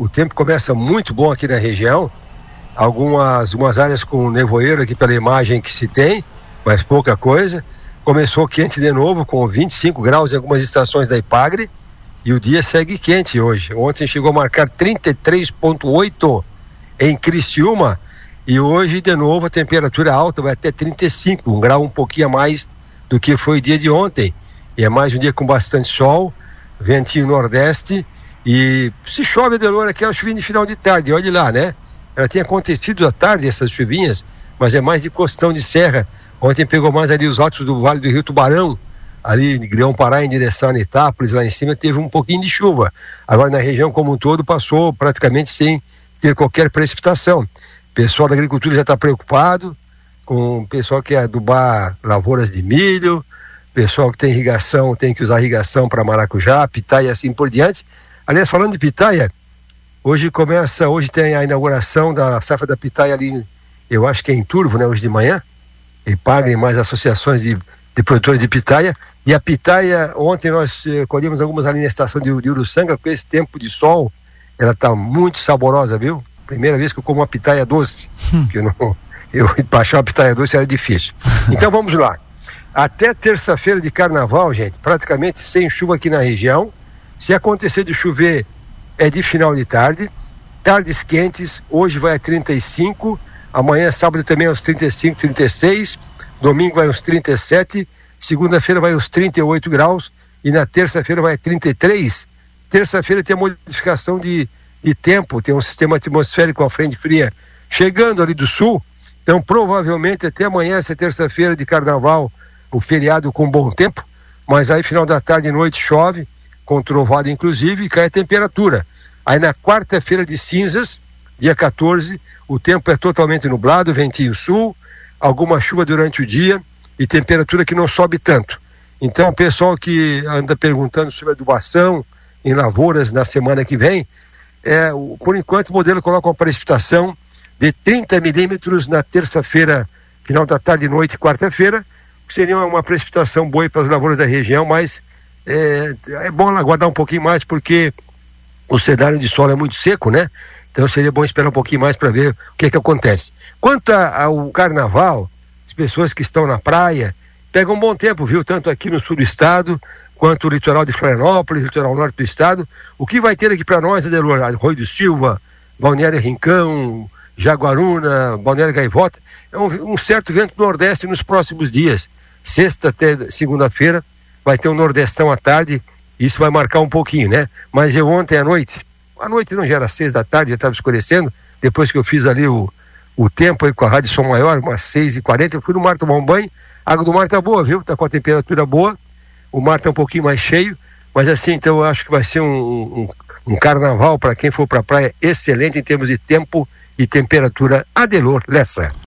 o tempo começa muito bom aqui na região. Algumas umas áreas com nevoeiro aqui pela imagem que se tem, mas pouca coisa. Começou quente de novo, com 25 graus em algumas estações da Ipagre. E o dia segue quente hoje. Ontem chegou a marcar 33,8 em Criciúma. E hoje, de novo, a temperatura alta vai até 35, um grau um pouquinho a mais do que foi o dia de ontem. E é mais um dia com bastante sol, ventinho nordeste. E se chove, Adelor, aquela chuvinha de final de tarde, olhe lá, né? Ela tem acontecido à tarde, essas chuvinhas, mas é mais de costão de serra. Ontem pegou mais ali os altos do Vale do Rio Tubarão, ali de Grão Pará em direção a Itápolis, lá em cima teve um pouquinho de chuva. Agora na região como um todo passou praticamente sem ter qualquer precipitação. O pessoal da agricultura já está preocupado com o pessoal que é adubar lavouras de milho, pessoal que tem irrigação tem que usar irrigação para maracujá, pitaia e assim por diante. Aliás, falando de pitaia, hoje começa, hoje tem a inauguração da safra da pitaia ali, eu acho que é em Turvo, né, hoje de manhã, e paguem mais associações de, de produtores de pitaia. E a pitaia, ontem nós eh, colhemos algumas ali na estação de, de Uruçanga, com esse tempo de sol, ela está muito saborosa, viu? Primeira vez que eu como uma pitaia doce, hum. que eu não, eu uma pitaia doce era difícil. Então vamos lá. Até terça-feira de carnaval, gente, praticamente sem chuva aqui na região. Se acontecer de chover, é de final de tarde. Tardes quentes, hoje vai a 35, amanhã, sábado, também aos 35, 36, domingo vai aos 37, segunda-feira vai aos 38 graus e na terça-feira vai a 33. Terça-feira tem a modificação de, de tempo, tem um sistema atmosférico, a frente fria chegando ali do sul. Então, provavelmente até amanhã, essa terça-feira de carnaval, o feriado com bom tempo, mas aí final da tarde e noite chove, com trovada inclusive, e cai a temperatura. Aí na quarta-feira de cinzas, dia 14, o tempo é totalmente nublado, ventinho sul, alguma chuva durante o dia e temperatura que não sobe tanto. Então, o pessoal que anda perguntando sobre adubação em lavouras na semana que vem, é, por enquanto o modelo coloca uma precipitação de 30 milímetros na terça-feira, final da tarde e noite, quarta-feira, seria uma precipitação boa para as lavouras da região, mas é, é bom aguardar um pouquinho mais porque o cenário de solo é muito seco, né? Então seria bom esperar um pouquinho mais para ver o que é que acontece. Quanto ao carnaval, as pessoas que estão na praia pegam um bom tempo, viu? Tanto aqui no sul do estado, quanto o litoral de Florianópolis, litoral norte do estado. O que vai ter aqui para nós, Adelor? Arroio do Silva, Balneário Rincão, Jaguaruna, Balneário Gaivota, é um, um certo vento nordeste nos próximos dias sexta até segunda-feira, vai ter um nordestão à tarde, isso vai marcar um pouquinho, né? Mas eu ontem à noite, à noite não já era seis da tarde, já estava escurecendo, depois que eu fiz ali o, o tempo aí com a Rádio Som Maior, umas seis e quarenta, eu fui no mar tomar um banho, a água do mar tá boa, viu? Tá com a temperatura boa, o mar tá um pouquinho mais cheio, mas assim, então eu acho que vai ser um, um, um carnaval para quem for para a praia excelente em termos de tempo e temperatura. Adelor Lessa.